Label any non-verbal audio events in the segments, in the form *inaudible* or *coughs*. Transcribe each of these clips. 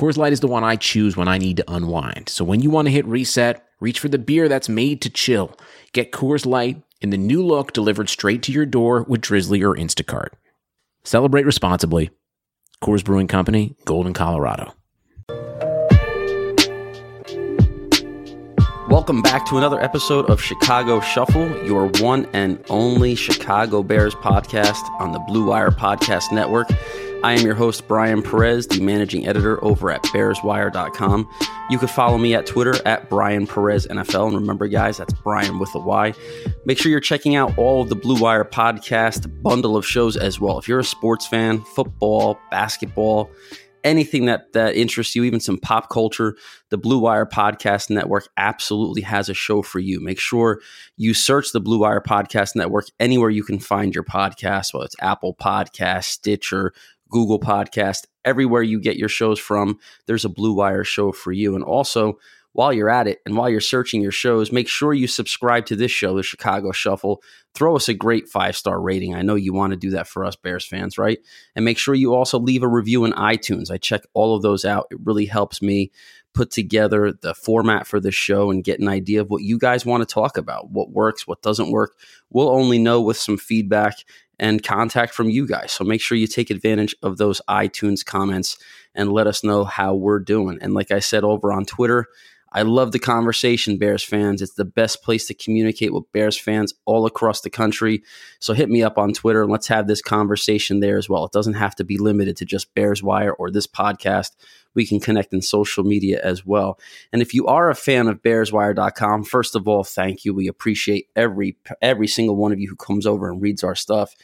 Coors Light is the one I choose when I need to unwind. So when you want to hit reset, reach for the beer that's made to chill. Get Coors Light in the new look delivered straight to your door with Drizzly or Instacart. Celebrate responsibly. Coors Brewing Company, Golden, Colorado. Welcome back to another episode of Chicago Shuffle, your one and only Chicago Bears podcast on the Blue Wire Podcast Network. I am your host, Bryan Perez, the managing editor over at BearsWire.com. You can follow me at Twitter at Bryan Perez NFL. And remember, guys, that's Bryan with a Y. Make sure you're checking out all of the Blue Wire podcast bundle of shows as well. If you're a sports fan, football, basketball, anything that that interests you, even some pop culture, the Blue Wire Podcast Network absolutely has a show for you. Make sure you search the Blue Wire Podcast Network anywhere you can find your podcast, whether it's Apple Podcast, Stitcher, Google Podcast, everywhere you get your shows from. There's a Blue Wire show for you. And also, while you're at it and while you're searching your shows, make sure you subscribe to this show, the Chicago Shuffle. Throw us a great five star rating. I know you want to do that for us Bears fans, right? And make sure you also leave a review in iTunes. I check all of those out. It really helps me put together the format for the show and get an idea of what you guys want to talk about, what works, what doesn't work. We'll only know with some feedback and contact from you guys. So make sure you take advantage of those iTunes comments and let us know how we're doing. And like I said over on Twitter, I love the conversation, Bears fans. It's the best place to communicate with Bears fans all across the country. So hit me up on Twitter and let's have this conversation there as well. It doesn't have to be limited to just Bears Wire or this podcast. We can connect in social media as well. And if you are a fan of BearsWire.com, first of all, thank you. We appreciate every every single one of you who comes over and reads our stuff.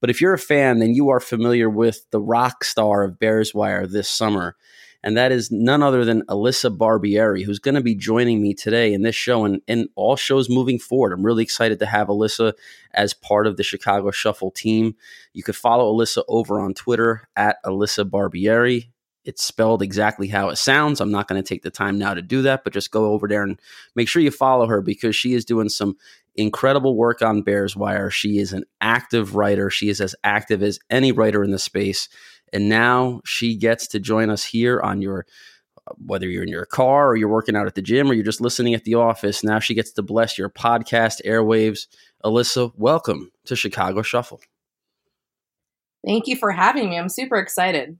But if you're a fan, then you are familiar with the rock star of Bears Wire this summer and that is none other than Alyssa Barbieri, who's going to be joining me today in this show and in all shows moving forward. I'm really excited to have Alyssa as part of the Chicago Shuffle team. You could follow Alyssa over on Twitter at Alyssa Barbieri. It's spelled exactly how it sounds. I'm not going to take the time now to do that, but just go over there and make sure you follow her because she is doing some incredible work on Bears Wire. She is an active writer. She is as active as any writer in the space. And now she gets to join us here on your, whether you're in your car or you're working out at the gym or you're just listening at the office. Now she gets to bless your podcast airwaves. Alyssa, welcome to Chicago Shuffle. Thank you for having me. I'm super excited,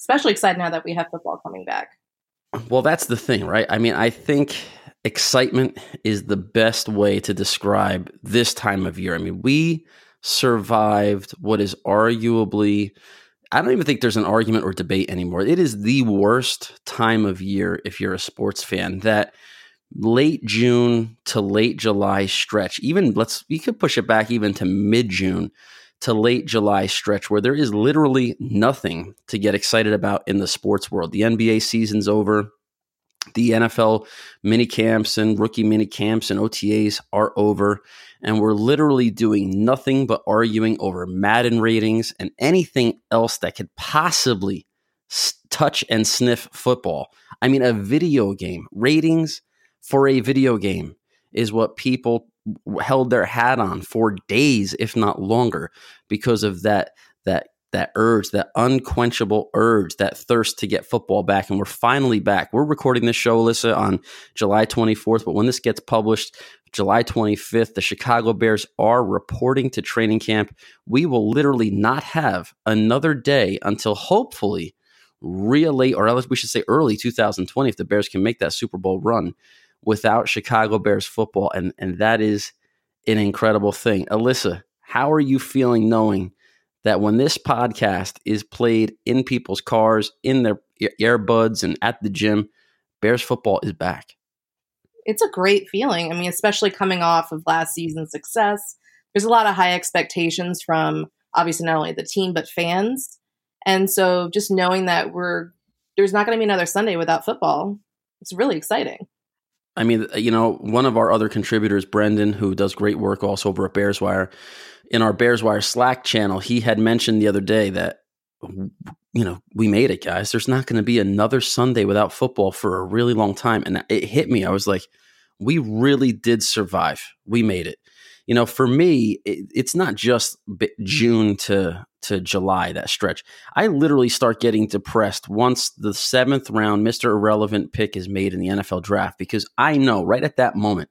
especially excited now that we have football coming back. Well, that's the thing, right? I mean, I think excitement is the best way to describe this time of year. I mean, we survived what is arguably I don't even think there's an argument or debate anymore. It is the worst time of year if you're a sports fan. That late June to late July stretch, even let's we could push it back even to mid June to late July stretch where there is literally nothing to get excited about in the sports world. The NBA season's over. The NFL mini camps and rookie mini camps and OTAs are over and we're literally doing nothing but arguing over Madden ratings and anything else that could possibly touch and sniff football. I mean, a video game ratings for a video game is what people held their hat on for days, if not longer, because of that that that urge, that unquenchable urge, that thirst to get football back. And we're finally back. We're recording this show, Alyssa, on July 24th. But when this gets published, July 25th, the Chicago Bears are reporting to training camp. We will literally not have another day until hopefully really, or we should say early 2020, if the Bears can make that Super Bowl run without Chicago Bears football. And, and that is an incredible thing. Alyssa, how are you feeling knowing that when this podcast is played in people's cars, in their earbuds, and at the gym, Bears football is back. It's a great feeling. I mean, especially coming off of last season's success, there's a lot of high expectations from obviously not only the team but fans. And so just knowing that we're there's not going to be another Sunday without football, it's really exciting. I mean, you know, one of our other contributors, Brendan, who does great work also over at Bears Wire, in our Bears Wire Slack channel, he had mentioned the other day that, you know, we made it, guys. There's not going to be another Sunday without football for a really long time. And it hit me. I was like, we really did survive. We made it. You know, for me, it, it's not just June to to July, that stretch. I literally start getting depressed once the seventh round Mr. Irrelevant pick is made in the NFL draft because I know right at that moment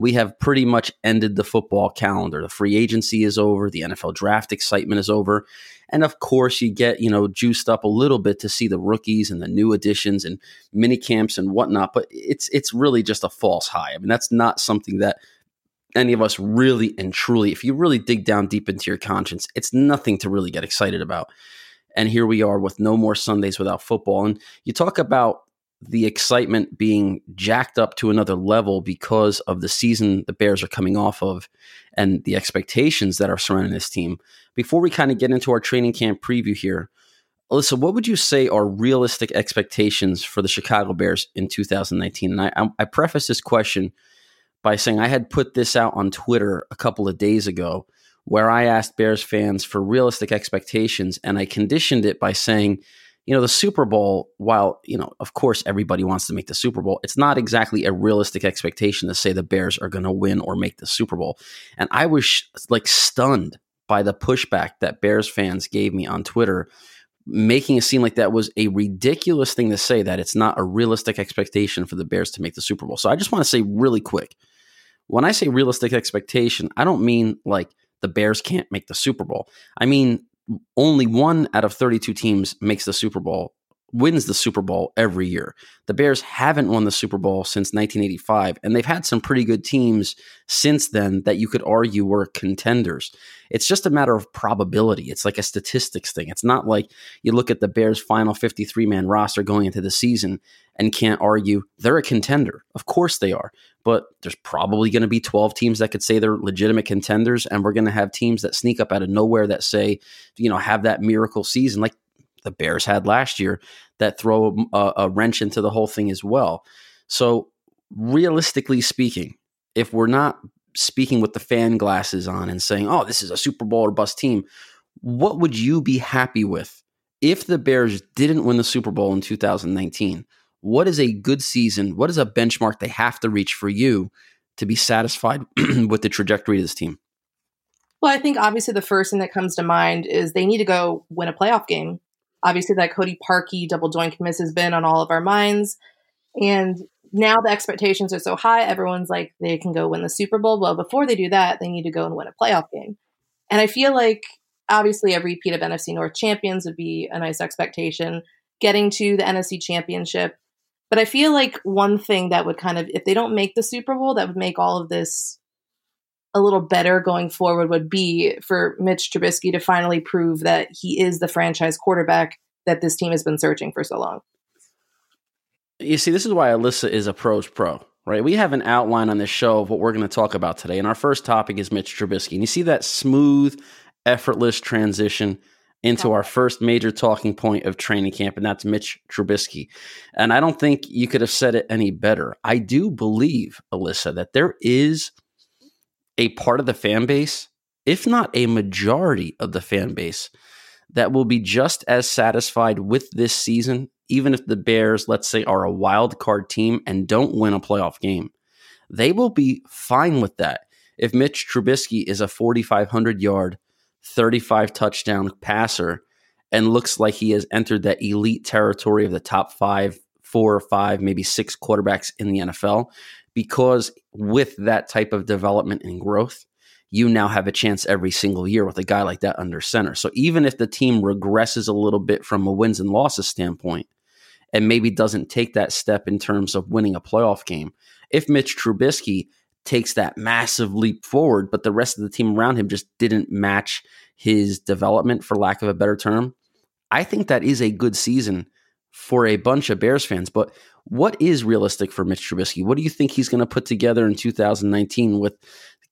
we have pretty much ended the football calendar. The free agency is over, the NFL draft excitement is over. And of course, you get, you know, juiced up a little bit to see the rookies and the new additions and mini camps and whatnot, but it's it's really just a false high. I mean, that's not something that any of us really and truly, if you really dig down deep into your conscience, it's nothing to really get excited about. And here we are with no more Sundays without football. And you talk about the excitement being jacked up to another level because of the season the Bears are coming off of and the expectations that are surrounding this team. Before we kind of get into our training camp preview here, Alyssa, what would you say are realistic expectations for the Chicago Bears in 2019? And I, I preface this question by saying I had put this out on Twitter a couple of days ago where I asked Bears fans for realistic expectations and I conditioned it by saying, you know, the Super Bowl, while, you know, of course everybody wants to make the Super Bowl, it's not exactly a realistic expectation to say the Bears are going to win or make the Super Bowl. And I was like stunned by the pushback that Bears fans gave me on Twitter making it seem like that was a ridiculous thing to say that it's not a realistic expectation for the Bears to make the Super Bowl. So I just want to say really quick when I say realistic expectation, I don't mean like the Bears can't make the Super Bowl. I mean, only one out of 32 teams makes the Super Bowl wins the Super Bowl every year. The Bears haven't won the Super Bowl since 1985, and they've had some pretty good teams since then that you could argue were contenders. It's just a matter of probability. It's like a statistics thing. It's not like you look at the Bears' final 53 man roster going into the season and can't argue they're a contender. Of course they are. But there's probably going to be 12 teams that could say they're legitimate contenders, and we're going to have teams that sneak up out of nowhere that say, you know, have that miracle season. Like the Bears had last year that throw um, a, a wrench into the whole thing as well. So, realistically speaking, if we're not speaking with the fan glasses on and saying, oh, this is a Super Bowl or bust team, what would you be happy with if the Bears didn't win the Super Bowl in 2019? What is a good season? What is a benchmark they have to reach for you to be satisfied *clears throat* with the trajectory of this team? Well, I think obviously the first thing that comes to mind is they need to go win a playoff game obviously that Cody Parkey double doink miss has been on all of our minds. And now the expectations are so high, everyone's like they can go win the Super Bowl. Well, before they do that, they need to go and win a playoff game. And I feel like obviously a repeat of NFC North champions would be a nice expectation. Getting to the NFC championship. But I feel like one thing that would kind of, if they don't make the Super Bowl, that would make all of this a little better going forward would be for Mitch Trubisky to finally prove that he is the franchise quarterback that this team has been searching for so long. You see, this is why Alyssa is a pros pro, right? We have an outline on this show of what we're going to talk about today. And our first topic is Mitch Trubisky. And you see that smooth, effortless transition into our first major talking point of training camp, and that's Mitch Trubisky. And I don't think you could have said it any better. I do believe, Alyssa, that there is – a part of the fan base, if not a majority of the fan base, that will be just as satisfied with this season, even if the Bears, let's say, are a wild card team and don't win a playoff game. They will be fine with that if Mitch Trubisky is a 4,500 yard, 35 touchdown passer and looks like he has entered that elite territory of the top five, four or five, maybe six quarterbacks in the NFL because with that type of development and growth, you now have a chance every single year with a guy like that under center. So even if the team regresses a little bit from a wins and losses standpoint and maybe doesn't take that step in terms of winning a playoff game, if Mitch Trubisky takes that massive leap forward, but the rest of the team around him just didn't match his development, for lack of a better term, I think that is a good season for a bunch of Bears fans. But what is realistic for Mitch Trubisky? What do you think he's going to put together in 2019 with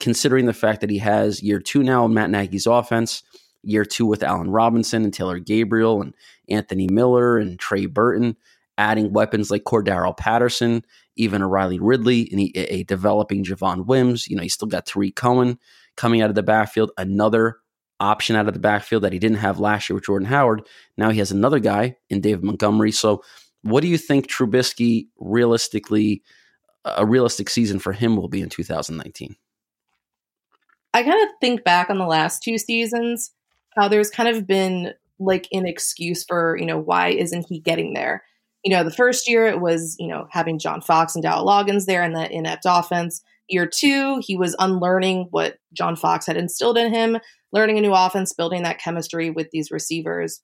considering the fact that he has year two now in Matt Nagy's offense, year two with Allen Robinson and Taylor Gabriel and Anthony Miller and Trey Burton? adding weapons like Cordarrelle Patterson, even a Riley Ridley, and a, a developing Javon Wims. You know, you still got Tarik Cohen coming out of the backfield, another option out of the backfield that he didn't have last year with Jordan Howard. Now he has another guy in David Montgomery. So, what do you think Trubisky realistically, a realistic season for him will be in 2019? I kind of think back on the last two seasons, how there's kind of been like an excuse for, you know, why isn't he getting there? You know, the first year it was, you know, having John Fox and Dowell Loggains there and that inept offense. Year two, he was unlearning what John Fox had instilled in him, learning a new offense, building that chemistry with these receivers.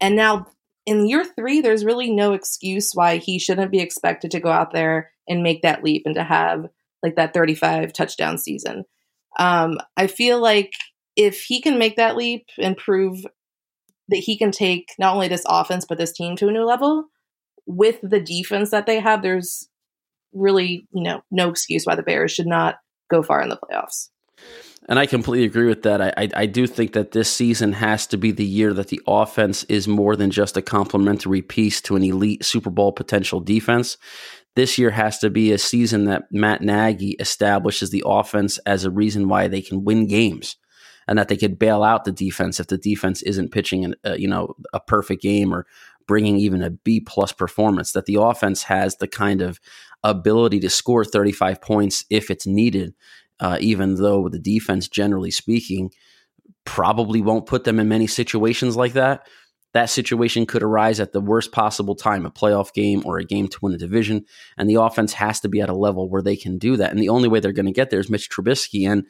And now in year three, there's really no excuse why he shouldn't be expected to go out there and make that leap and to have like that 35 touchdown season. Um, I feel like if he can make that leap and prove that he can take not only this offense but this team to a new level with the defense that they have, there's really you know no excuse why the Bears should not go far in the playoffs. And I completely agree with that. I, I, I, do think that this season has to be the year that the offense is more than just a complementary piece to an elite Super Bowl potential defense. This year has to be a season that Matt Nagy establishes the offense as a reason why they can win games and that they could bail out the defense if the defense isn't pitching an, uh, you know a perfect game or bringing even a B plus performance. That the offense has the kind of ability to score 35 points if it's needed, uh, even though the defense, generally speaking, probably won't put them in many situations like that. That situation could arise at the worst possible time, a playoff game or a game to win a division. And the offense has to be at a level where they can do that. And the only way they're going to get there is Mitch Trubisky. And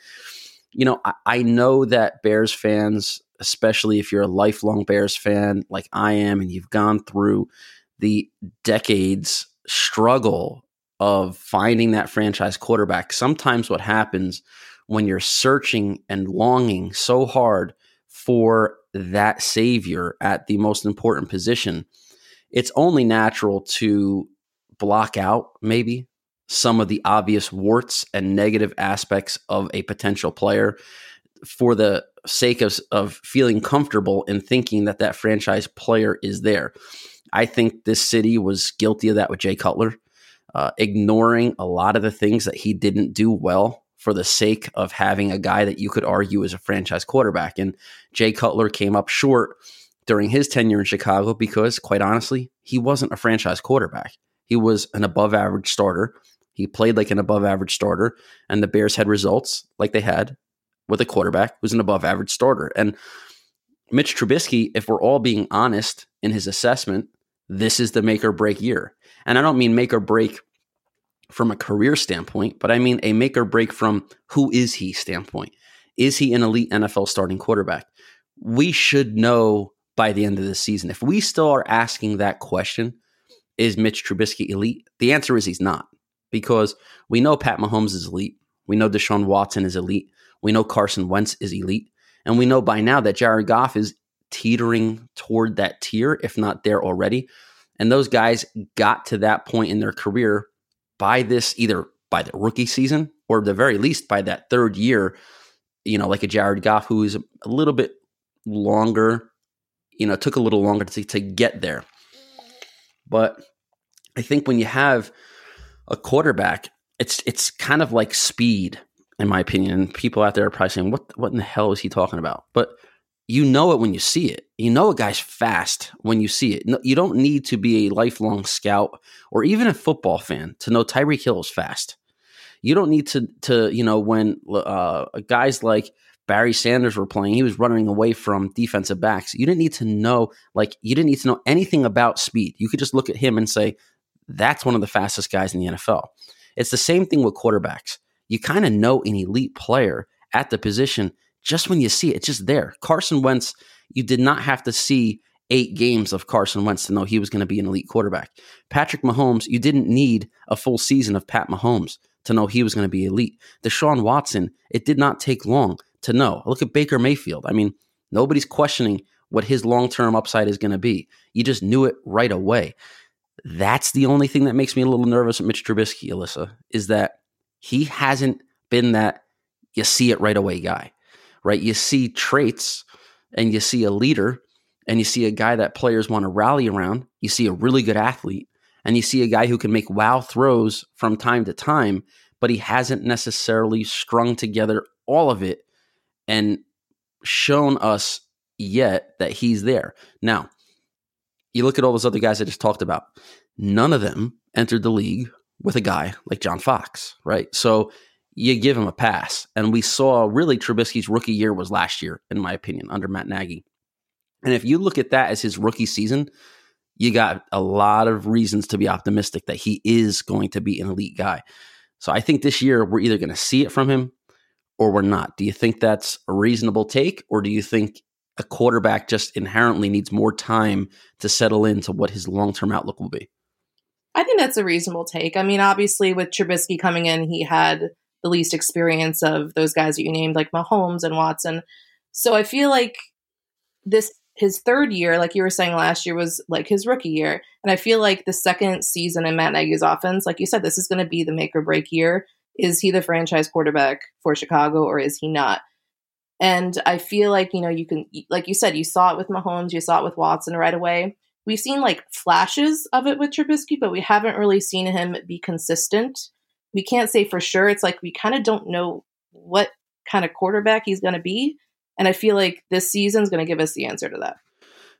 you know, I, I know that Bears fans, especially if you're a lifelong Bears fan like I am, and you've gone through the decades struggle of finding that franchise quarterback. Sometimes what happens when you're searching and longing so hard for that savior at the most important position, it's only natural to block out maybe some of the obvious warts and negative aspects of a potential player for the sake of, of feeling comfortable in thinking that that franchise player is there. I think this city was guilty of that with Jay Cutler, uh, ignoring a lot of the things that he didn't do well for the sake of having a guy that you could argue is a franchise quarterback. And Jay Cutler came up short during his tenure in Chicago because, quite honestly, he wasn't a franchise quarterback. He was an above average starter he played like an above average starter, and the Bears had results like they had with a quarterback who's an above average starter. And Mitch Trubisky, if we're all being honest in his assessment, this is the make or break year. And I don't mean make or break from a career standpoint, but I mean a make or break from who is he standpoint. Is he an elite NFL starting quarterback? We should know by the end of the season. If we still are asking that question, is Mitch Trubisky elite? The answer is he's not because we know Pat Mahomes is elite. We know Deshaun Watson is elite. We know Carson Wentz is elite. And we know by now that Jared Goff is teetering toward that tier, if not there already. And those guys got to that point in their career by this, either by the rookie season or the very least by that third year, you know, like a Jared Goff who is a little bit longer, you know, took a little longer to, to get there. But I think when you have a quarterback, it's it's kind of like speed, in my opinion. People out there are probably saying, "What what in the hell is he talking about?" But you know it when you see it. You know a guy's fast when you see it. No, you don't need to be a lifelong scout or even a football fan to know Tyreek Hill is fast. You don't need to to you know when uh, guys like Barry Sanders were playing, he was running away from defensive backs. You didn't need to know like you didn't need to know anything about speed. You could just look at him and say that's one of the fastest guys in the NFL. It's the same thing with quarterbacks. You kind of know an elite player at the position just when you see it. It's just there. Carson Wentz, you did not have to see eight games of Carson Wentz to know he was going to be an elite quarterback. Patrick Mahomes, you didn't need a full season of Pat Mahomes to know he was going to be elite. Deshaun Watson, it did not take long to know. Look at Baker Mayfield. I mean, nobody's questioning what his long term upside is going to be. You just knew it right away. That's the only thing that makes me a little nervous Mitch Trubisky, Alyssa, is that he hasn't been that you see it right away guy, right? You see traits and you see a leader and you see a guy that players want to rally around. you see a really good athlete, and you see a guy who can make wow throws from time to time, but he hasn't necessarily strung together all of it and shown us yet that he's there. Now, you look at all those other guys I just talked about, none of them entered the league with a guy like John Fox, right? So you give him a pass. And we saw really Trubisky's rookie year was last year, in my opinion, under Matt Nagy. And if you look at that as his rookie season, you got a lot of reasons to be optimistic that he is going to be an elite guy. So I think this year we're either going to see it from him or we're not. Do you think that's a reasonable take, or do you think a quarterback just inherently needs more time to settle into what his long term outlook will be? I think that's a reasonable take. I mean, obviously, with Trubisky coming in, he had the least experience of those guys that you named, like Mahomes and Watson. So I feel like this his third year, like you were saying last year, was like his rookie year. And I feel like the second season in Matt Nagy's offense, like you said, this is going to be the make or break year. Is he the franchise quarterback for Chicago or is he not? And I feel like, you know, you can, like you said, you saw it with Mahomes, you saw it with Watson right away. We've seen like flashes of it with Trubisky, but we haven't really seen him be consistent. We can't say for sure. It's like we kind of don't know what kind of quarterback he's going to be. And I feel like this season is going to give us the answer to that.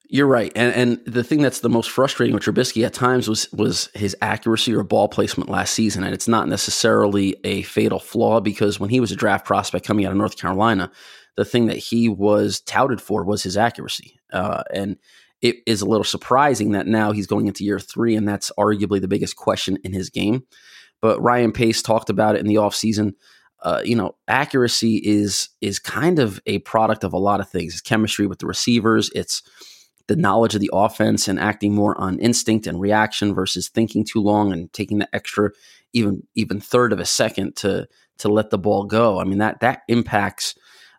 You're right, and and the thing that's the most frustrating with Trubisky at times was was his accuracy or ball placement last season, and it's not necessarily a fatal flaw because when he was a draft prospect coming out of North Carolina, the thing that he was touted for was his accuracy, uh, and it is a little surprising that now he's going into year three, and that's arguably the biggest question in his game. But Ryan Pace talked about it in the offseason uh, you know, accuracy is is kind of a product of a lot of things. It's chemistry with the receivers. It's the knowledge of the offense and acting more on instinct and reaction versus thinking too long and taking the extra even even third of a second to to let the ball go. I mean that that impacts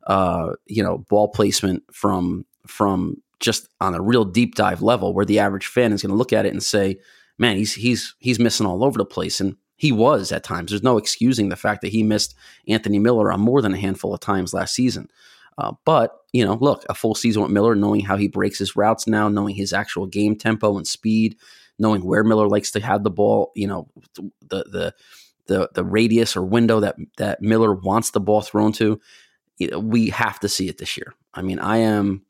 uh, you know ball placement from from just on a real deep dive level where the average fan is going to look at it and say, "Man, he's he's he's missing all over the place." And he was at times. There's no excusing the fact that he missed Anthony Miller on more than a handful of times last season. Uh, but, you know, look, a full season with Miller, knowing how he breaks his routes now, knowing his actual game tempo and speed, knowing where Miller likes to have the ball, you know, the the the the radius or window that that Miller wants the ball thrown to, you know, we have to see it this year. I mean, I am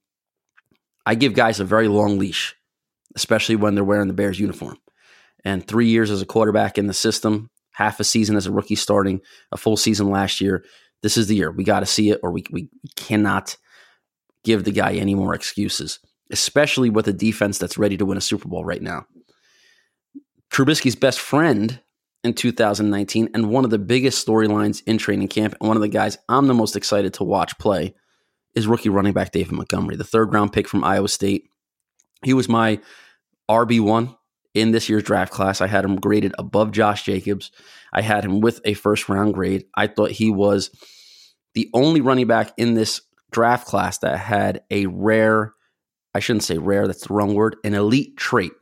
I give guys a very long leash, especially when they're wearing the Bears uniform and three years as a quarterback in the system, half a season as a rookie starting, a full season last year. This is the year. We got to see it, or we, we cannot give the guy any more excuses, especially with a defense that's ready to win a Super Bowl right now. Trubisky's best friend in 2019 and one of the biggest storylines in training camp, and one of the guys I'm the most excited to watch play is rookie running back David Montgomery, the third round pick from Iowa State. He was my RB1 in this year's draft class. I had him graded above Josh Jacobs. I had him with a first round grade. I thought he was the only running back in this draft class that had a rare, I shouldn't say rare, that's the wrong word, an elite trait.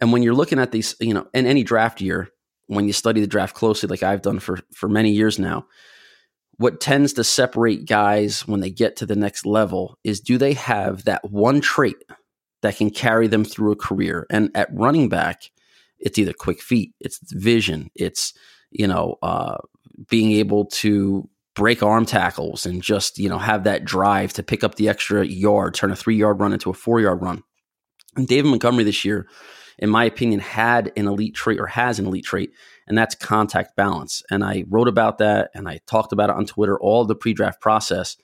And when you're looking at these, you know, in any draft year, when you study the draft closely, like I've done for, for many years now, what tends to separate guys when they get to the next level is do they have that one trait that can carry them through a career. And at running back, it's either quick feet, it's vision, it's you know uh, being able to break arm tackles and just you know have that drive to pick up the extra yard, turn a three yard run into a four yard run. And David Montgomery this year, in my opinion, had an elite trait or has an elite trait, and that's contact balance. And I wrote about that and I talked about it on Twitter all the pre draft process.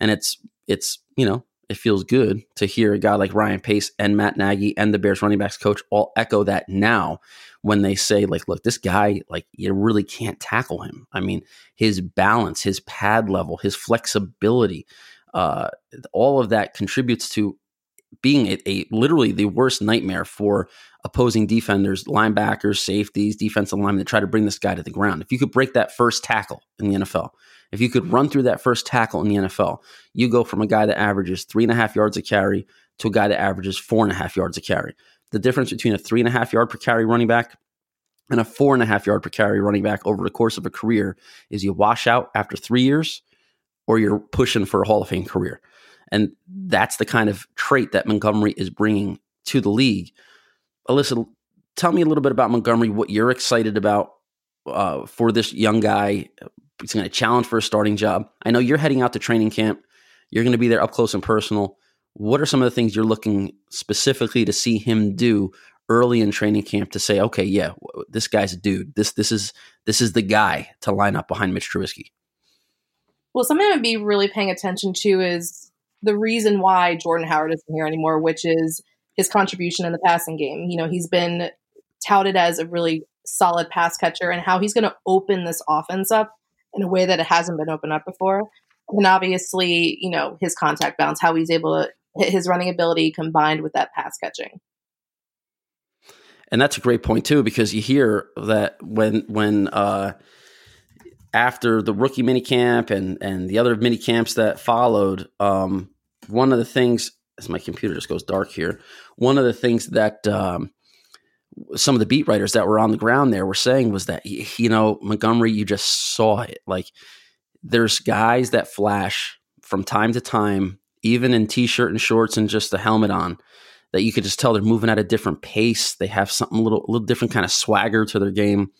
And it's it's you know it feels good to hear a guy like Ryan Pace and Matt Nagy and the Bears running backs coach all echo that now when they say, like, look, this guy, like, you really can't tackle him. I mean, his balance, his pad level, his flexibility, uh, all of that contributes to being a, a, literally the worst nightmare for opposing defenders, linebackers, safeties, defensive linemen to try to bring this guy to the ground. If you could break that first tackle in the NFL, if you could run through that first tackle in the NFL, you go from a guy that averages three and a half yards a carry to a guy that averages four and a half yards a carry. The difference between a three and a half yard per carry running back and a four and a half yard per carry running back over the course of a career is you wash out after three years or you're pushing for a Hall of Fame career. And that's the kind of trait that Montgomery is bringing to the league. Alyssa, tell me a little bit about Montgomery, what you're excited about uh, for this young guy. He's going to challenge for a starting job. I know you're heading out to training camp. You're going to be there up close and personal. What are some of the things you're looking specifically to see him do early in training camp to say, okay, yeah, this guy's a dude. This this is this is the guy to line up behind Mitch Trubisky. Well, something I'd be really paying attention to is the reason why Jordan Howard isn't here anymore, which is his contribution in the passing game. You know, he's been touted as a really solid pass catcher and how he's going to open this offense up in a way that it hasn't been opened up before. And obviously, you know, his contact balance, how he's able to hit his running ability combined with that pass catching. And that's a great point too, because you hear that when when uh, after the rookie mini camp and and the other mini camps that followed, um, one of the things as my computer just goes dark here, one of the things that um, some of the beat writers that were on the ground there were saying was that you know Montgomery, you just saw it. Like there's guys that flash from time to time, even in t-shirt and shorts and just a helmet on, that you could just tell they're moving at a different pace. They have something a little, a little different kind of swagger to their game.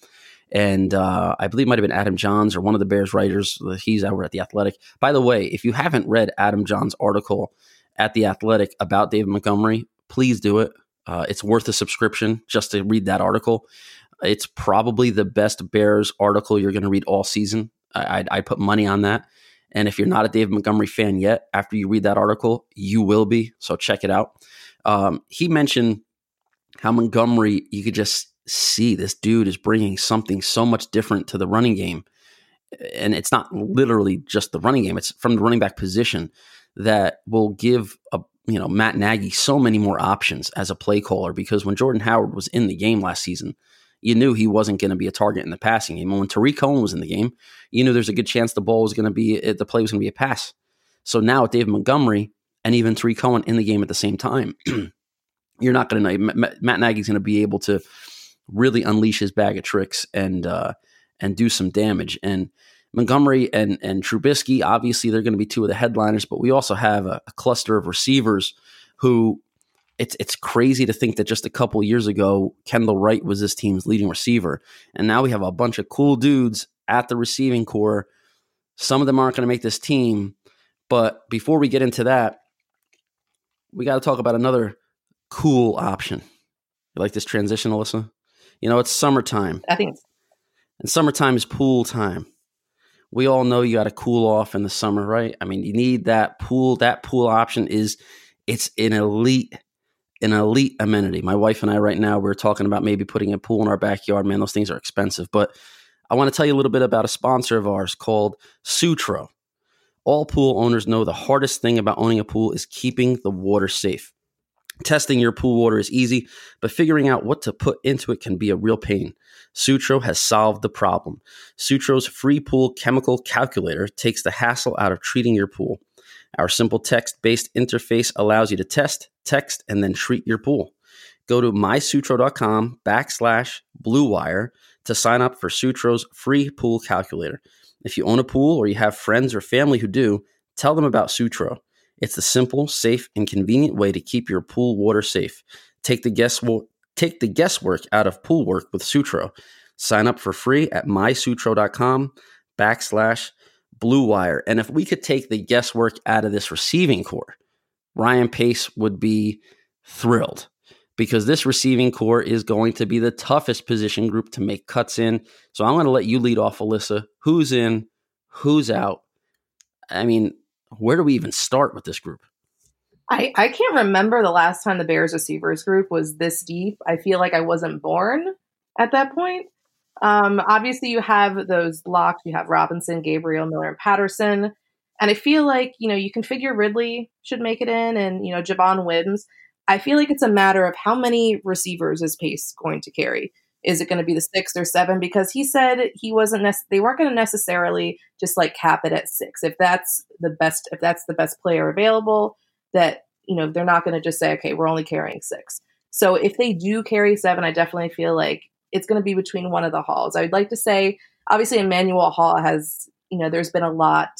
And uh, I believe it might have been Adam Jahns or one of the Bears writers. He's over at the Athletic. By the way, if you haven't read Adam Jahns' article at the Athletic about David Montgomery, please do it. Uh, it's worth a subscription just to read that article. It's probably the best Bears article you're going to read all season. I, I, I put money on that. And if you're not a David Montgomery fan yet, after you read that article, you will be. So check it out. Um, he mentioned how Montgomery, you could just see this dude is bringing something so much different to the running game. And it's not literally just the running game, it's from the running back position that will give a you know Matt Nagy so many more options as a play caller because when Jordan Howard was in the game last season, you knew he wasn't going to be a target in the passing game. And when Tarik Cohen was in the game, you knew there's a good chance the ball was going to be the play was going to be a pass. So now with David Montgomery and even Tarik Cohen in the game at the same time, *clears throat* you're not going to know Matt Nagy's going to be able to really unleash his bag of tricks and uh, and do some damage. And Montgomery and and Trubisky, obviously, they're going to be two of the headliners, but we also have a, a, cluster of receivers who it's it's crazy to think that just a couple years ago Kendall Wright was this team's leading receiver, and now we have a bunch of cool dudes at the receiving corps. Some of them aren't going to make this team, but before we get into that, we got to talk about another cool option. You like this transition, Alyssa? You know, it's summertime. I think. And summertime is pool time we all know you got to cool off in the summer, right? I mean, you need that pool. That pool option is it's an elite, an elite amenity. My wife and I right now we're talking about maybe putting a pool in our backyard. Man, those things are expensive, but I want to tell you a little bit about a sponsor of ours called Sutro. All pool owners know the hardest thing about owning a pool is keeping the water safe. Testing your pool water is easy, but figuring out what to put into it can be a real pain. Sutro has solved the problem. Sutro's free pool chemical calculator takes the hassle out of treating your pool. Our simple text based interface allows you to test, text, and then treat your pool. Go to mysutro.com backslash bluewire to sign up for Sutro's free pool calculator. If you own a pool or you have friends or family who do, tell them about Sutro. It's the simple, safe, and convenient way to keep your pool water safe. Take the guesswork Take the guesswork out of pool work with Sutro. Sign up for free at mysutro.com backslash blue wire. And if we could take the guesswork out of this receiving corps, Ryan Pace would be thrilled because this receiving corps is going to be the toughest position group to make cuts in. So I'm going to let you lead off, Alyssa. Who's in? Who's out? I mean, where do we even start with this group? I, I can't remember the last time the Bears receivers group was this deep. I feel like I wasn't born at that point. Um, obviously, you have those locks. You have Robinson, Gabriel, Miller, and Patterson. And I feel like, you know, you can figure Ridley should make it in and, you know, Javon Wims. I feel like it's a matter of how many receivers is Pace going to carry. Is it going to be the six or seven? Because he said he wasn't, they weren't going to necessarily just like cap it at six. If that's the best, if that's the best player available, that you know they're not going to just say okay we're only carrying six so if they do carry seven i definitely feel like it's going to be between one of the halls i would like to say obviously emmanuel hall has you know there's been a lot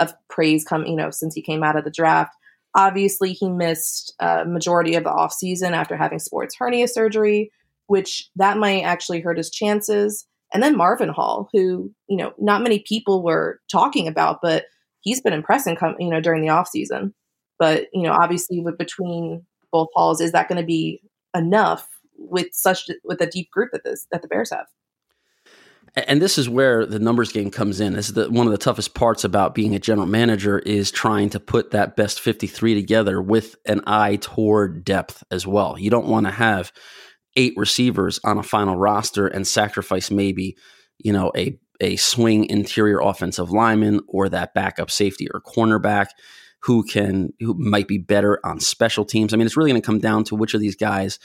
of praise come you know since he came out of the draft Obviously, he missed a majority of the offseason after having sports hernia surgery, which that might actually hurt his chances. And then Marvin Hall, who, you know, not many people were talking about, but he's been impressing, you know, during the offseason. But, you know, obviously with between both Halls, is that going to be enough with such with a deep group that this that the Bears have? And this is where the numbers game comes in. This is the, one of the toughest parts about being a general manager is trying to put that best 53 together with an eye toward depth as well. You don't want to have eight receivers on a final roster and sacrifice maybe, you know, a a swing interior offensive lineman or that backup safety or cornerback who can who might be better on special teams. I mean, it's really going to come down to which of these guys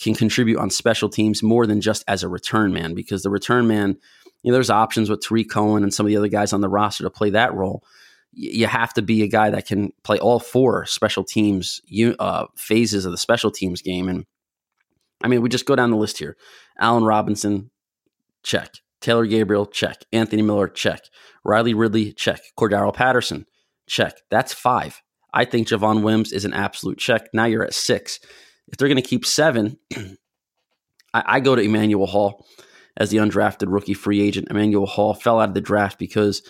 can contribute on special teams more than just as a return man, because the return man, you know, there's options with Tarik Cohen and some of the other guys on the roster to play that role. You have to be a guy that can play all four special teams uh, phases of the special teams game. And I mean, we just go down the list here. Allen Robinson, check. Taylor Gabriel, check. Anthony Miller, check. Riley Ridley, check. Cordarrelle Patterson, check. That's five. I think Javon Wims is an absolute check. Now you're at six. If they're going to keep seven, *clears throat* I, I, go to Emmanuel Hall as the undrafted rookie free agent. Emmanuel Hall fell out of the draft because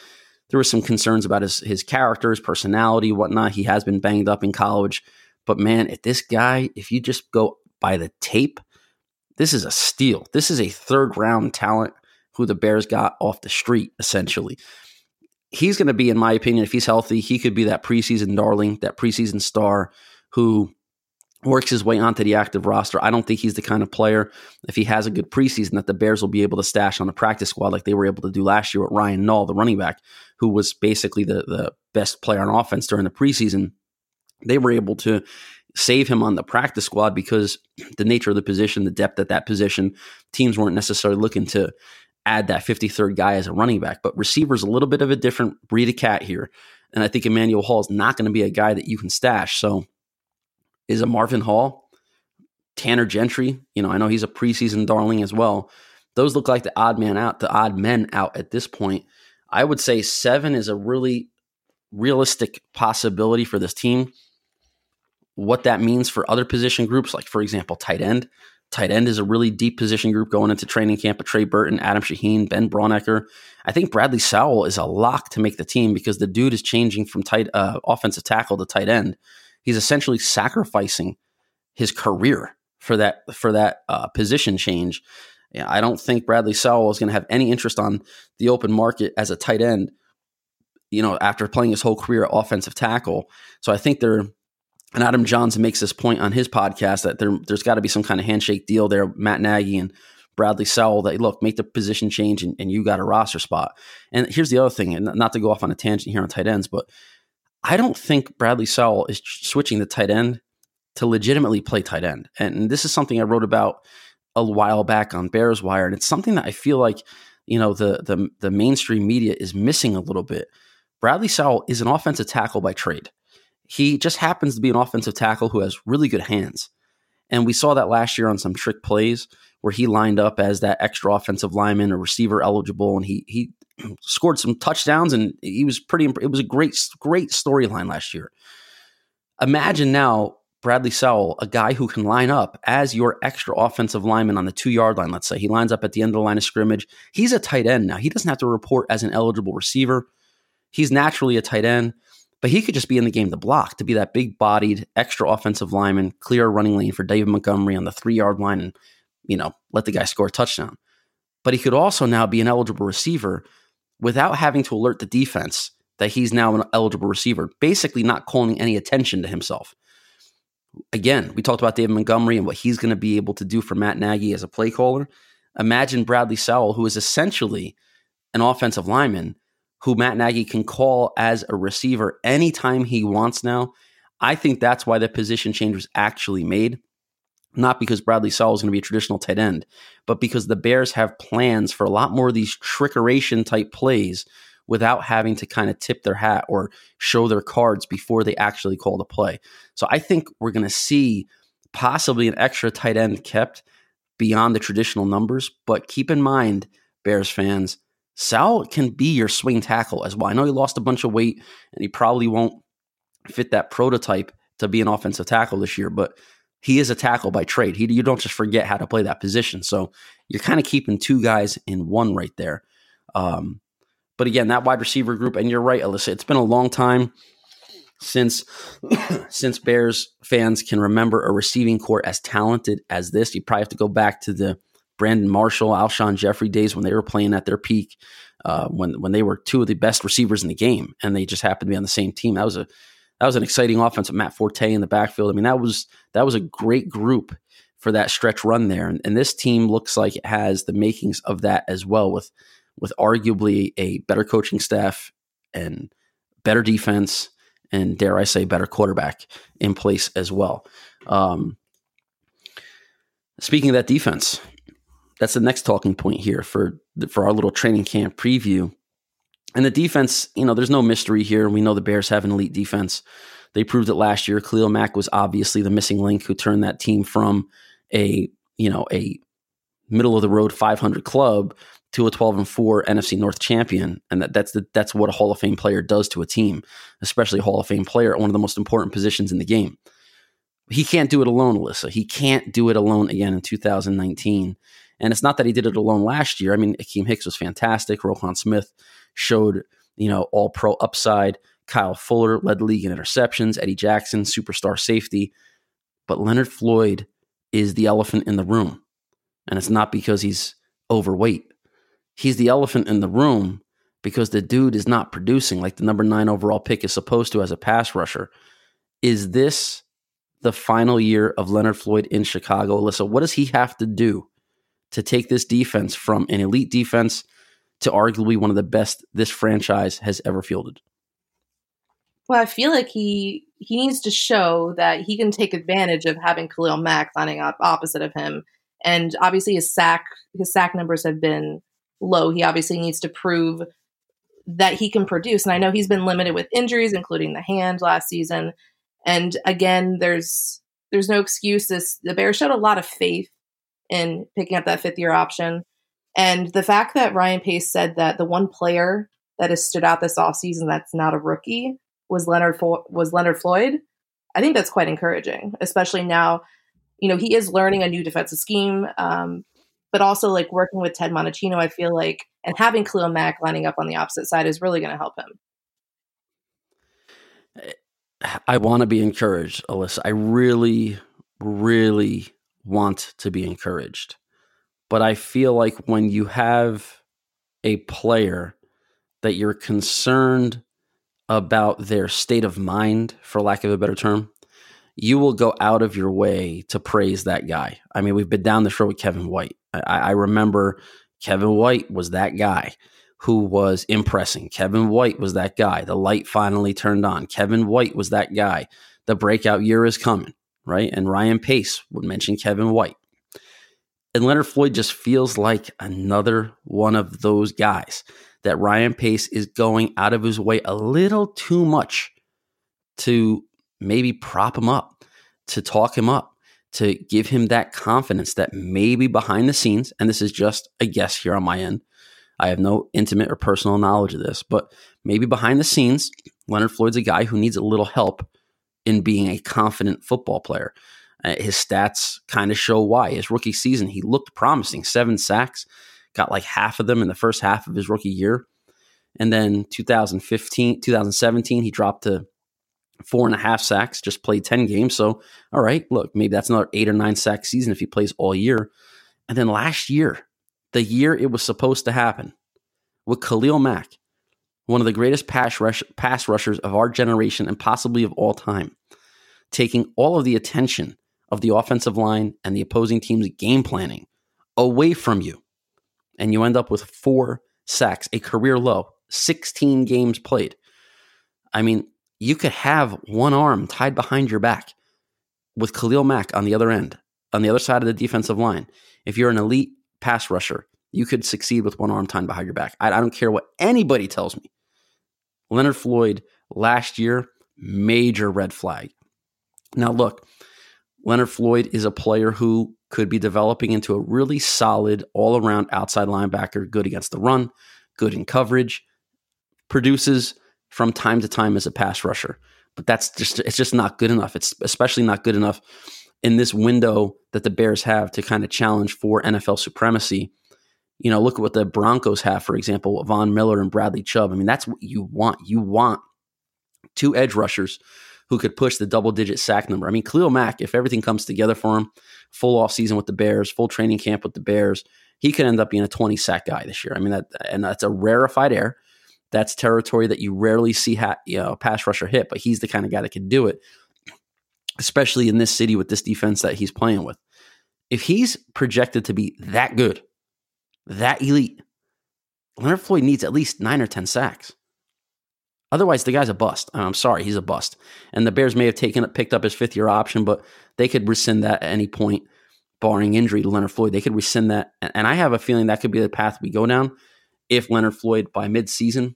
there were some concerns about his his character, his personality, whatnot. He has been banged up in college, but man, if this guy, if you just go by the tape, this is a steal. This is a third round talent who the Bears got off the street, essentially. He's going to be, in my opinion, if he's healthy, he could be that preseason darling, that preseason star who works his way onto the active roster. I don't think he's the kind of player, if he has a good preseason, that the Bears will be able to stash on the practice squad like they were able to do last year with Ryan Nall, the running back, who was basically the, the best player on offense during the preseason. They were able to save him on the practice squad because the nature of the position, the depth at that position, teams weren't necessarily looking to add that 53rd guy as a running back. But receiver's a little bit of a different breed of cat here. And I think Emmanuel Hall is not going to be a guy that you can stash. So is a Marvin Hall, Tanner Gentry. You know, I know he's a preseason darling as well. Those look like the odd man out, the odd men out at this point. I would say seven is a really realistic possibility for this team what that means for other position groups, like for example, tight end. Tight end is a really deep position group going into training camp. Trey Burton, Adam Shaheen, Ben Braunecker. I think Bradley Sowell is a lock to make the team because the dude is changing from tight uh, offensive tackle to tight end. He's essentially sacrificing his career for that for that uh, position change. Yeah, I don't think Bradley Sowell is going to have any interest on the open market as a tight end. You know, after playing his whole career offensive tackle, so I think they're and Adam Jahns makes this point on his podcast that there, there's got to be some kind of handshake deal there. Matt Nagy and Bradley Sowell that look make the position change and, and, you got a roster spot. And here's the other thing, and not to go off on a tangent here on tight ends, but I don't think Bradley Sowell is switching the tight end to legitimately play tight end. And this is something I wrote about a while back on Bears Wire, and it's something that I feel like you know the the the mainstream media is missing a little bit. Bradley Sowell is an offensive tackle by trade. He just happens to be an offensive tackle who has really good hands. And we saw that last year on some trick plays where he lined up as that extra offensive lineman or receiver eligible, and he he *clears throat* scored some touchdowns, and he was pretty. It was a great great storyline last year. Imagine now Bradley Sowell, a guy who can line up as your extra offensive lineman on the two yard line. Let's say he lines up at the end of the line of scrimmage. He's a tight end now. He doesn't have to report as an eligible receiver. He's naturally a tight end. But he could just be in the game to block, to be that big bodied extra offensive lineman, clear running lane for David Montgomery on the three yard line and, you know, let the guy score a touchdown. But he could also now be an eligible receiver without having to alert the defense that he's now an eligible receiver, basically not calling any attention to himself. Again, we talked about David Montgomery and what he's going to be able to do for Matt Nagy as a play caller. Imagine Bradley Sowell, who is essentially an offensive lineman who Matt Nagy can call as a receiver anytime he wants now. I think that's why the position change was actually made. Not because Bradley Sowell is going to be a traditional tight end, but because the Bears have plans for a lot more of these trickeration type plays without having to kind of tip their hat or show their cards before they actually call the play. So I think we're going to see possibly an extra tight end kept beyond the traditional numbers. But keep in mind, Bears fans, Sowell can be your swing tackle as well. I know he lost a bunch of weight and he probably won't fit that prototype to be an offensive tackle this year, but he is a tackle by trade. He, you don't just forget how to play that position. So you're kind of keeping two guys in one right there. Um, but again, that wide receiver group, and you're right, Alyssa. It's been a long time since *coughs* since Bears fans can remember a receiving corps as talented as this. You probably have to go back to the Brandon Marshall, Alshon Jeffery days when they were playing at their peak, uh, when when they were two of the best receivers in the game, and they just happened to be on the same team. That was a that was an exciting offense with Matt Forte in the backfield. I mean, that was that was a great group for that stretch run there, and, and this team looks like it has the makings of that as well with with arguably a better coaching staff and better defense and dare I say better quarterback in place as well. Um, speaking of that defense, that's the next talking point here for for our little training camp preview. And the defense, you know, there's no mystery here. We know the Bears have an elite defense. They proved it last year. Khalil Mack was obviously the missing link who turned that team from a, you know, a middle of the road 500 club to a 12 and 4 NFC North champion and that, that's the, that's what a Hall of Fame player does to a team especially a Hall of Fame player at one of the most important positions in the game he can't do it alone Alyssa he can't do it alone again in 2019 and it's not that he did it mm-hmm. alone last year. I mean Akiem Hicks was fantastic. Roquan Smith showed you know all pro upside. Kyle Fuller led the league in interceptions. Eddie Jackson superstar safety. But Leonard Floyd is the elephant in the room. And it's not because he's overweight. He's the elephant in the room because the dude is not producing. Like the number nine overall pick is supposed to as a pass rusher. Is this the final year of Leonard Floyd in Chicago? Alyssa, what does he have to do to take this defense from an elite defense to arguably one of the best this franchise has ever fielded? Well, I feel like he he needs to show that he can take advantage of having Khalil Mack lining up opposite of him. And obviously his sack his sack numbers have been low. He obviously needs to prove that he can produce. And I know he's been limited with injuries, including the hand last season. And again, there's there's no excuse. This the Bears showed a lot of faith in picking up that fifth year option. And the fact that Ryan Pace said that the one player that has stood out this offseason that's not a rookie was Leonard Fo- was Leonard Floyd. I think that's quite encouraging, especially now. You know, he is learning a new defensive scheme. Um, but also like working with Ted Monachino, I feel like, and having Khalil Mack lining up on the opposite side is really going to help him. I want to be encouraged, Alyssa. I really, really want to be encouraged. But I feel like when you have a player that you're concerned about their state of mind, for lack of a better term, you will go out of your way to praise that guy. I mean, we've been down this road with Kevin White. I, I remember Kevin White was that guy who was impressing. Kevin White was that guy. The light finally turned on. Kevin White was that guy. The breakout year is coming, right? And Ryan Pace would mention Kevin White. And Leonard Floyd just feels like another one of those guys that Ryan Pace is going out of his way a little too much to maybe prop him up, to talk him up, to give him that confidence that maybe behind the scenes, and this is just a guess here on my end, I have no intimate or personal knowledge of this, but maybe behind the scenes, Leonard Floyd's a guy who needs a little help in being a confident football player. Uh, his stats kind of show why. His rookie season, he looked promising seven sacks, got like half of them in the first half of his rookie year. And then 2015, 2017, he dropped to four and a half sacks, just played 10 games. So, all right, look, maybe that's another eight or nine sack season if he plays all year. And then last year, the year it was supposed to happen, with Khalil Mack, one of the greatest pass, rush, pass rushers of our generation and possibly of all time, taking all of the attention of the offensive line and the opposing team's game planning away from you. And you end up with four sacks, a career low, 16 games played. I mean, you could have one arm tied behind your back with Khalil Mack on the other end, on the other side of the defensive line. If you're an elite pass rusher, you could succeed with one arm tied behind your back. I, I don't care what anybody tells me. Leonard Floyd last year, major red flag. Now, look, Leonard Floyd is a player who could be developing into a really solid all around outside linebacker, good against the run, good in coverage, produces from time to time as a pass rusher. but that's just it's just not good enough. It's especially not good enough in this window that the Bears have to kind of challenge for NFL supremacy. You know, look at what the Broncos have, for example, Von Miller and Bradley Chubb. I mean, that's what you want. You want two edge rushers who could push the double digit sack number. I mean, Khalil Mack, if everything comes together for him, full off season with the Bears, full training camp with the Bears, he could end up being a 20 sack guy this year. I mean, that and that's a rarefied air. That's territory that you rarely see ha- you know, a pass rusher hit, but he's the kind of guy that can do it, especially in this city with this defense that he's playing with. If he's projected to be that good, that elite, Leonard Floyd needs at least nine or 10 sacks. Otherwise, the guy's a bust. I'm sorry, he's a bust. And the Bears may have taken picked up his fifth year option, but they could rescind that at any point, barring injury to Leonard Floyd. They could rescind that, and I have a feeling that could be the path we go down if Leonard Floyd by midseason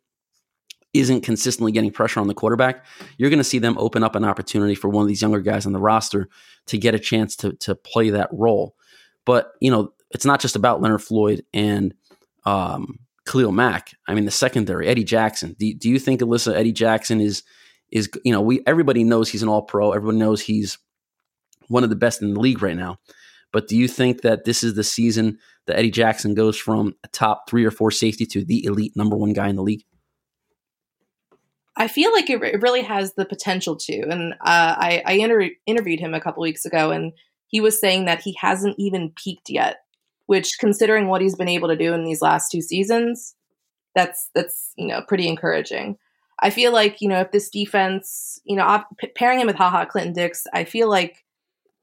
isn't consistently getting pressure on the quarterback. You're going to see them open up an opportunity for one of these younger guys on the roster to get a chance to to play that role. But you know, it's not just about Leonard Floyd and um, Khalil Mack. I mean, the secondary, Eddie Jackson. Do, do you think Alyssa Eddie Jackson is is you know we everybody knows he's an All Pro. Everyone knows he's one of the best in the league right now. But do you think that this is the season that Eddie Jackson goes from a top three or four safety to the elite number one guy in the league? I feel like it, it really has the potential to. And uh, I, I inter- interviewed him a couple weeks ago, and he was saying that he hasn't even peaked yet which considering what he's been able to do in these last two seasons, that's that's you know pretty encouraging. I feel like you know if this defense, you know, pairing him with Ha Ha Clinton-Dix, I feel like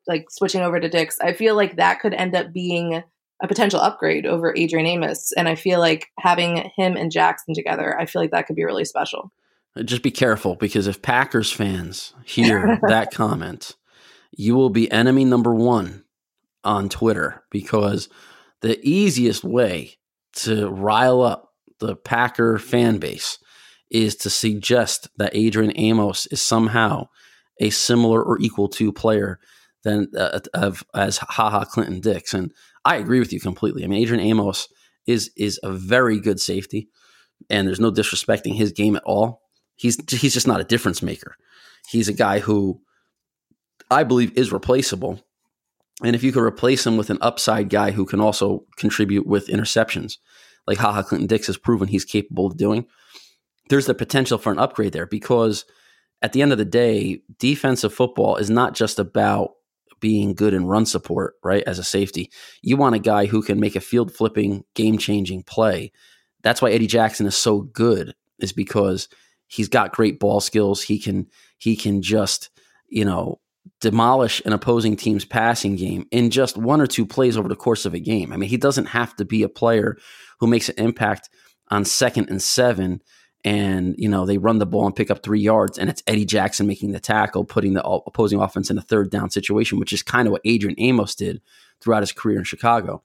like switching over to Dix, I feel like that could end up being a potential upgrade over Adrian Amos, and I feel like having him and Jackson together, I feel like that could be really special. Uh, just be careful because if Packers fans hear *laughs* that comment, you will be enemy number one on Twitter because the easiest way to rile up the Packer fan base is to suggest that Adrian Amos is somehow a similar or equal to player than uh, of as Ha Ha Clinton-Dix, and I agree with you completely. I mean, Adrian Amos is is a very good safety, and there's no disrespecting his game at all. He's he's just not a difference maker. He's a guy who I believe is replaceable and if you could replace him with an upside guy who can also contribute with interceptions, like Ha Ha Clinton-Dix has proven he's capable of doing, there's the potential for an upgrade there because at the end of the day, defensive football is not just about being good in run support, right? As a safety, you want a guy who can make a field flipping, game changing play. That's why Eddie Jackson is so good, is because he's got great ball skills. He can he can just you know demolish an opposing team's passing game in just one or two plays over the course of a game. I mean, he doesn't have to be a player who makes an impact on second and seven and you know they run the ball and pick up three yards and it's eddie jackson making the tackle putting the opposing offense in a third down situation which is kind of what adrian amos did throughout his career in chicago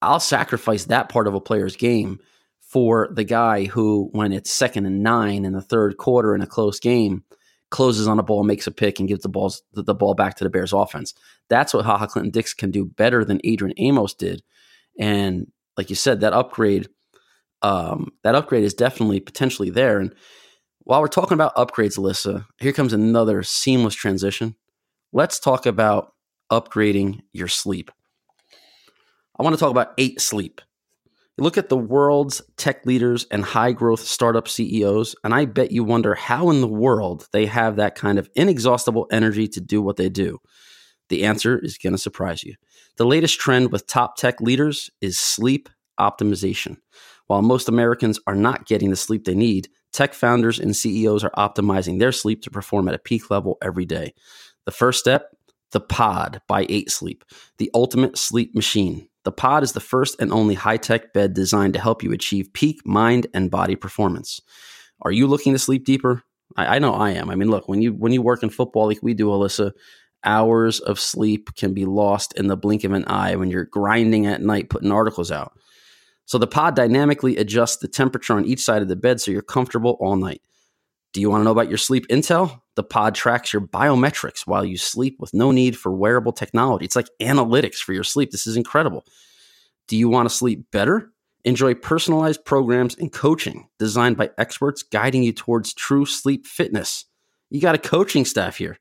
i'll sacrifice that part of a player's game for the guy who when it's second and nine in the third quarter in a close game closes on a ball, makes a pick, and gives the balls the, ball back to the Bears offense. That's what Ha Ha Clinton-Dix can do better than Adrian Amos did. And like you said, that upgrade, um, that upgrade is definitely potentially there. And while we're talking about upgrades, Alyssa, here comes another seamless transition. Let's talk about upgrading your sleep. I want to talk about eight sleep. Look at the world's tech leaders and high growth startup CEOs, and I bet you wonder how in the world they have that kind of inexhaustible energy to do what they do. The answer is going to surprise you. The latest trend with top tech leaders is sleep optimization. While most Americans are not getting the sleep they need, tech founders and CEOs are optimizing their sleep to perform at a peak level every day. The first step, the Pod by 8 Sleep, the ultimate sleep machine. The pod is the first and only high tech bed designed to help you achieve peak mind and body performance. Are you looking to sleep deeper? I, I know I am. I mean, look, when you when you work in football like we do, Alyssa, hours of sleep can be lost in the blink of an eye when you're grinding at night putting articles out. So the pod dynamically adjusts the temperature on each side of the bed so you're comfortable all night. Do you want to know about your sleep intel? The pod tracks your biometrics while you sleep with no need for wearable technology. It's like analytics for your sleep. This is incredible. Do you want to sleep better? Enjoy personalized programs and coaching designed by experts guiding you towards true sleep fitness. You got a coaching staff here.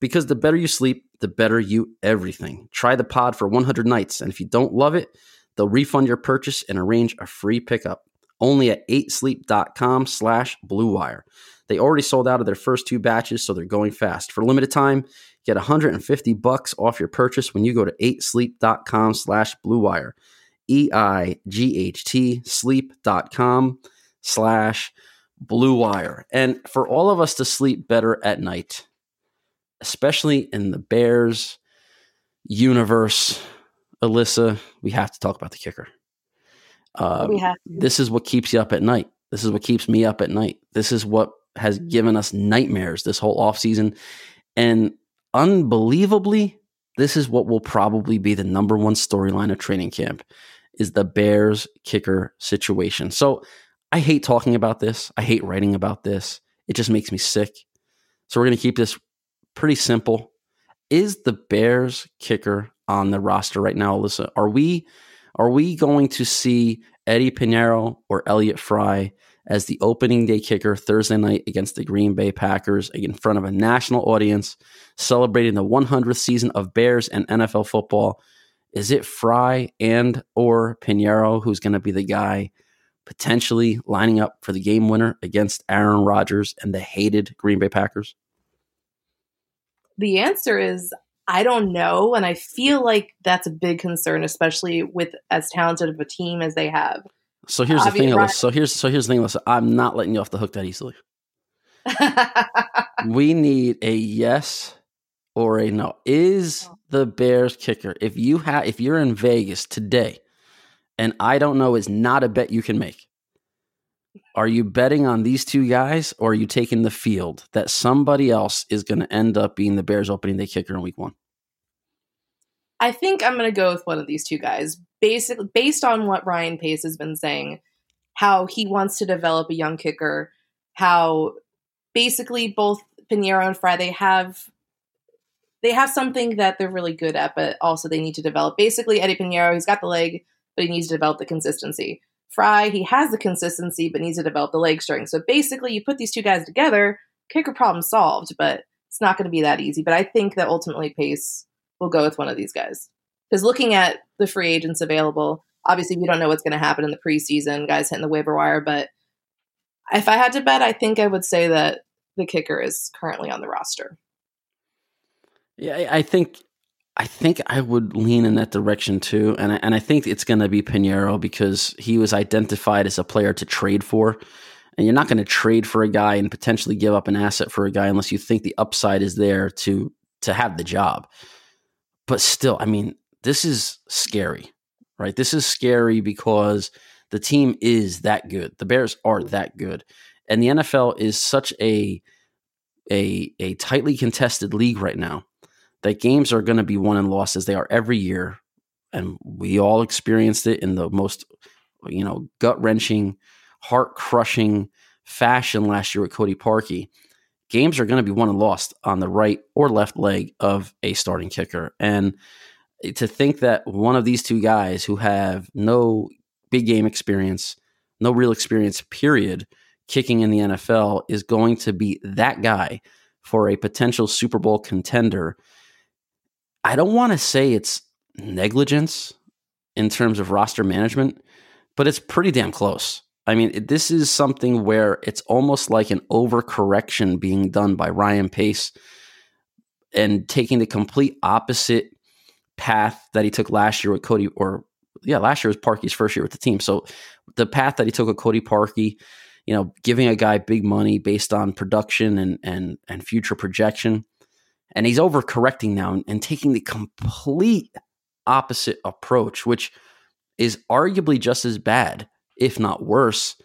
Because the better you sleep, the better you everything. Try the pod for 100 nights, and if you don't love it, they'll refund your purchase and arrange a free pickup. Only at 8sleep.com slash bluewire. They already sold out of their first two batches, so they're going fast. For limited time, get 150 bucks off your purchase when you go to 8sleep.com slash bluewire. E-I-G-H-T sleep.com slash bluewire. And for all of us to sleep better at night, especially in the Bears universe, Alyssa, we have to talk about the kicker. Um, we have to. This is what keeps you up at night. This is what keeps me up at night. This is what has given us nightmares this whole off season, And unbelievably, this is what will probably be the number one storyline of training camp is the Bears kicker situation. So I hate talking about this. I hate writing about this. It just makes me sick. So we're going to keep this pretty simple. Is the Bears kicker on the roster right now, Alyssa? Are we are we going to see Eddie Piñeiro or Elliott Fry as the opening day kicker Thursday night against the Green Bay Packers in front of a national audience celebrating the 100th season of Bears and NFL football? Is it Fry and or Piñeiro who's going to be the guy potentially lining up for the game winner against Aaron Rodgers and the hated Green Bay Packers? The answer is I don't know. And I feel like that's a big concern, especially with as talented of a team as they have. So here's the Obvious- thing, right. Alyssa. So here's so here's the thing, Alyssa. I'm not letting you off the hook that easily. *laughs* we need a yes or a no. Is oh. the Bears kicker? If you have if you're in Vegas today, and I don't know is not a bet you can make. Are you betting on these two guys or are you taking the field that somebody else is going to end up being the Bears opening day kicker in week one? I think I'm going to go with one of these two guys. Basically, based on what Ryan Pace has been saying, how he wants to develop a young kicker, how basically both Piñeiro and Fry they have they have something that they're really good at, but also they need to develop. Basically, Eddie Piñeiro, he's got the leg, but he needs to develop the consistency. Fry, he has the consistency, but needs to develop the leg strength. So basically, you put these two guys together, kicker problem solved, but it's not going to be that easy. But I think that ultimately Pace will go with one of these guys. Because looking at the free agents available, obviously we don't know what's going to happen in the preseason, guys hitting the waiver wire. But if I had to bet, I think I would say that the kicker is currently on the roster. Yeah, I- think I think I would lean in that direction too, and I, and I think it's going to be Piñeiro because he was identified as a player to trade for, and you're not going to trade for a guy and potentially give up an asset for a guy unless you think the upside is there to to have the job. But still, I mean, this is scary, right? This is scary because the team is that good. The Bears are that good, and the NFL is such a a a tightly contested league right now that games are going to be won and lost as they are every year. And we all experienced it in the most, you know, gut wrenching, heart crushing fashion last year with Cody Parkey. Games are going to be won and lost on the right or left leg of a starting kicker. And eh, to think that one of these two guys who have no big game experience, no real experience, period, kicking in the NFL is going to be that guy for a potential Super Bowl contender. I don't want to say it's negligence in terms of roster management, but it's pretty damn close. I mean, this is something where it's almost like an overcorrection being done by Ryan Pace and taking the complete opposite path that he took last year with Cody, or yeah, last year was Parkey's first year with the team. So the path that he took with Cody Parkey, you know, giving a guy big money based on production and and and future projection, and he's overcorrecting now and, and taking the complete opposite approach, which is arguably just as bad, if not worse,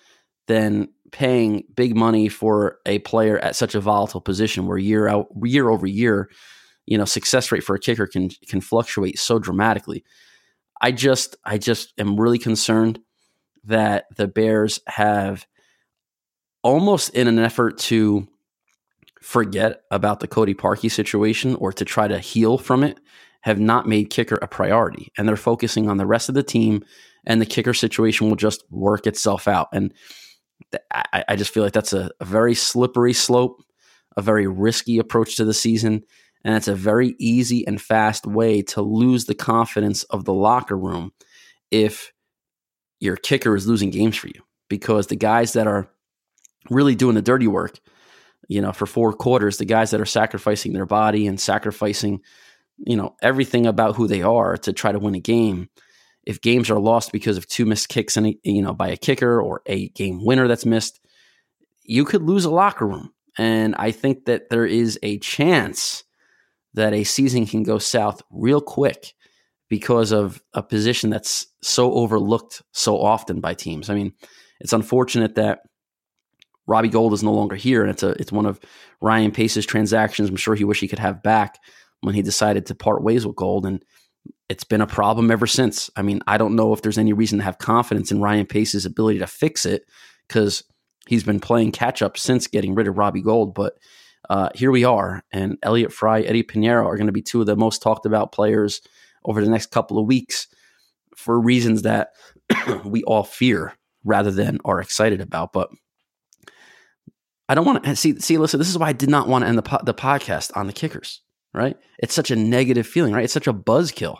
than paying big money for a player at such a volatile position where year out year over year, you know, success rate for a kicker can can fluctuate so dramatically. I just I just am really concerned that the Bears have almost in an effort to forget about the Cody Parkey situation or to try to heal from it, have not made kicker a priority. And they're focusing on the rest of the team, and the kicker situation will just work itself out. And th- I, I just feel like that's a, a very slippery slope. a very risky approach to the season, and it's a very easy and fast way to lose the confidence of the locker room if your kicker is losing games for you because the guys that are really doing the dirty work, you know, for four quarters, the guys that are sacrificing their body and sacrificing, you know, everything about who they are to try to win a game. If games are lost because of two missed kicks and you know by a kicker or a game winner that's missed, you could lose a locker room. And I think that there is a chance that a season can go south real quick because of a position that's so overlooked so often by teams. I mean, it's unfortunate that Robbie Gould is no longer here, and it's a it's one of Ryan Pace's transactions. I'm sure he wish he could have back when he decided to part ways with Gould, and it's been a problem ever since. I mean, I don't know if there's any reason to have confidence in Ryan Pace's ability to fix it because he's been playing catch up since getting rid of Robbie Gould, but. Uh, here we are, and Elliott Fry, Eddie Piñeiro are going to be two of the most talked about players over the next couple of weeks for reasons that *clears throat* we all fear rather than are excited about. But I don't want to see, see, listen, this is why I did not want to end the, po- the podcast on the kickers, right? It's such a negative feeling, right? It's such a buzzkill.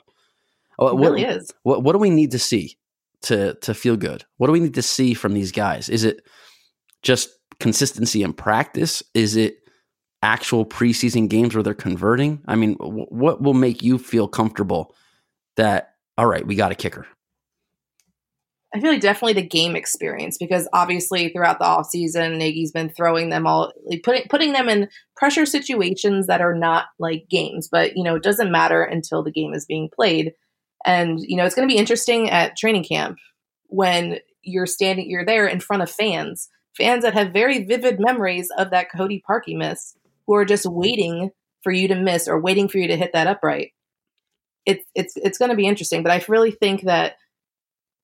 Uh, it really is. What, what do we need to see to, to feel good? What do we need to see from these guys? Is it just consistency and practice? Is it actual preseason games where they're converting? I mean, w- what will make you feel comfortable that, all right, we got a kicker? I feel like definitely the game experience because obviously throughout the offseason, Nagy's been throwing them all, like putting putting them in pressure situations that are not like games, but you know it doesn't matter until the game is being played, and you know it's going to be interesting at training camp when you're standing, you're there in front of fans, fans that have very vivid memories of that Cody Parkey miss, who are just waiting for you to miss or waiting for you to hit that upright. It's it's it's going to be interesting, but I really think that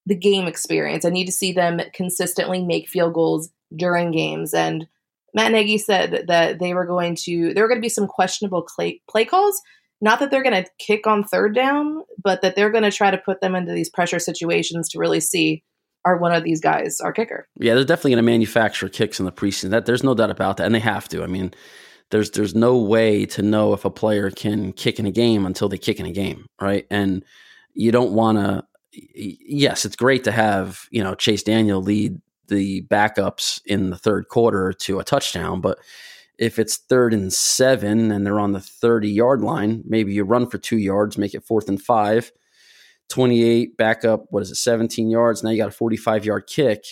the game experience. I need to see them consistently make field goals during games. And Matt Nagy said that they were going to there were going to be some questionable play, play calls. Not that they're going to kick on third down, but that they're going to try to put them into these pressure situations to really see are one of these guys our kicker. Yeah, they're definitely going to manufacture kicks in the preseason. That there's no doubt about that, and they have to. I mean, there's there's no way to know if a player can kick in a game until they kick in a game, right? And you don't want to yes, it's great to have you know Chase Daniel lead the backups in the third quarter to a touchdown, but if it's third and seven and they're on the 30 yard line, maybe you run for two yards, make it fourth and five. 28 back up, what is it, 17 yards? Now you got a 45 yard kick.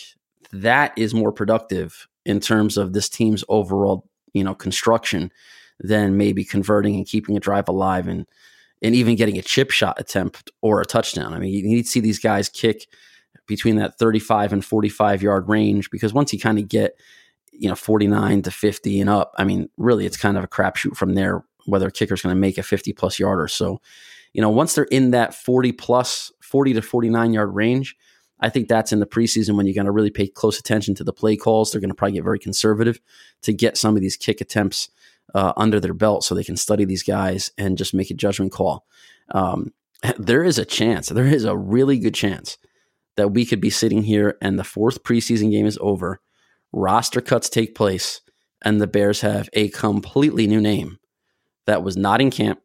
That is more productive in terms of this team's overall, you know, construction than maybe converting and keeping a drive alive and and even getting a chip shot attempt or a touchdown. I mean, you need to see these guys kick between that 35 and 45 yard range because once you kind of get, you know, 49 to 50 and up, I mean, really it's kind of a crapshoot from there whether a kicker's going to make a 50 plus yarder. So, you know, once they're in that 40 plus, 40 to 49 yard range, I think that's in the preseason when you're going to really pay close attention to the play calls. They're going to probably get very conservative to get some of these kick attempts uh, under their belt so they can study these guys and just make a judgment call. Um, *laughs* there is a chance, there is a really good chance that we could be sitting here and the fourth preseason game is over, roster cuts take place, and the Bears have a completely new name that was not in camp,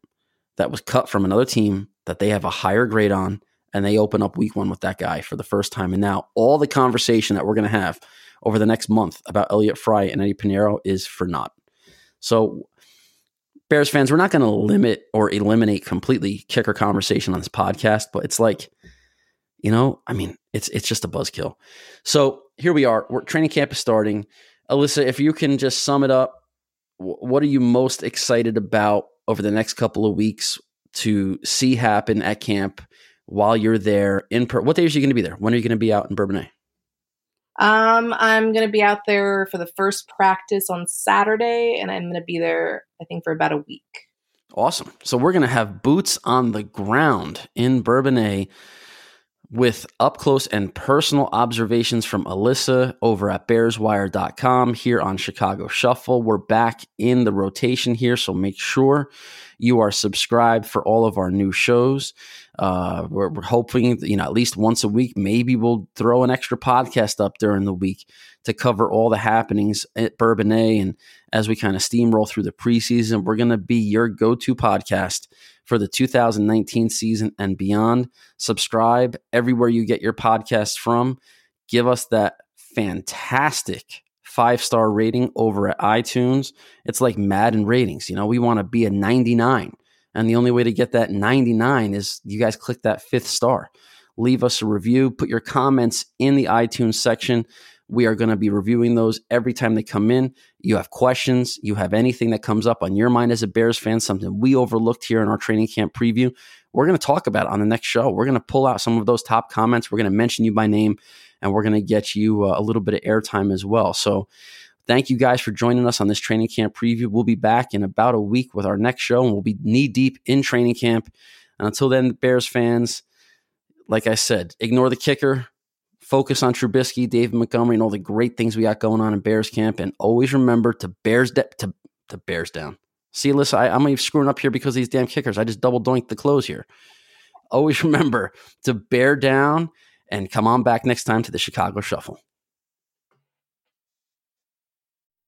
that was cut from another team that they have a higher grade on, and they open up week one with that guy for the first time. And now all the conversation that we're going to have over the next month about Elliott Fry and Eddie Piñeiro is for naught. So, Bears fans, we're not going to limit or eliminate completely kicker conversation on this podcast, but it's like, you know, I mean, it's it's just a buzzkill. So here we are. We're, training camp is starting. Alyssa, if you can just sum it up, what are you most excited about over the next couple of weeks to see happen at camp while you're there? In per- what days are you going to be there? When are you going to be out in Bourbonnais? Um, I'm going to be out there for the first practice on Saturday, and I'm going to be there, I think, for about a week. Awesome. So we're going to have boots on the ground in Bourbonnais with up close and personal observations from Alyssa over at bearswire.com here on Chicago Shuffle. We're back in the rotation here, so make sure you are subscribed for all of our new shows. Uh, we're, we're hoping, you know, at least once a week, maybe we'll throw an extra podcast up during the week to cover all the happenings at Bourbonnais. And as we kind of steamroll through the preseason, we're going to be your go to podcast for the 2019 season and beyond. Subscribe everywhere you get your podcasts from. Give us that fantastic five star rating over at iTunes. It's like Madden ratings. You know, we want to be a 99. And the only way to get that 99 is you guys click that fifth star. Leave us a review, put your comments in the iTunes section. We are going to be reviewing those every time they come in. You have questions, you have anything that comes up on your mind as a Bears fan, something we overlooked here in our training camp preview. We're going to talk about it on the next show. We're going to pull out some of those top comments. We're going to mention you by name and we're going to get you uh, a little bit of airtime as well. So, thank you guys for joining us on this training camp preview. We'll be back in about a week with our next show, and we'll be knee deep in training camp. And until then, Bears fans, like I said, ignore the kicker, focus on Trubisky, David Montgomery, and all the great things we got going on in Bears camp, and always remember to Bears de- to to Bears down. See, listen, I, I'm even screwing up here because these damn kickers. I just double doinked the close here. Always *laughs* remember to bear down and come on back next time to the Chicago Shuffle.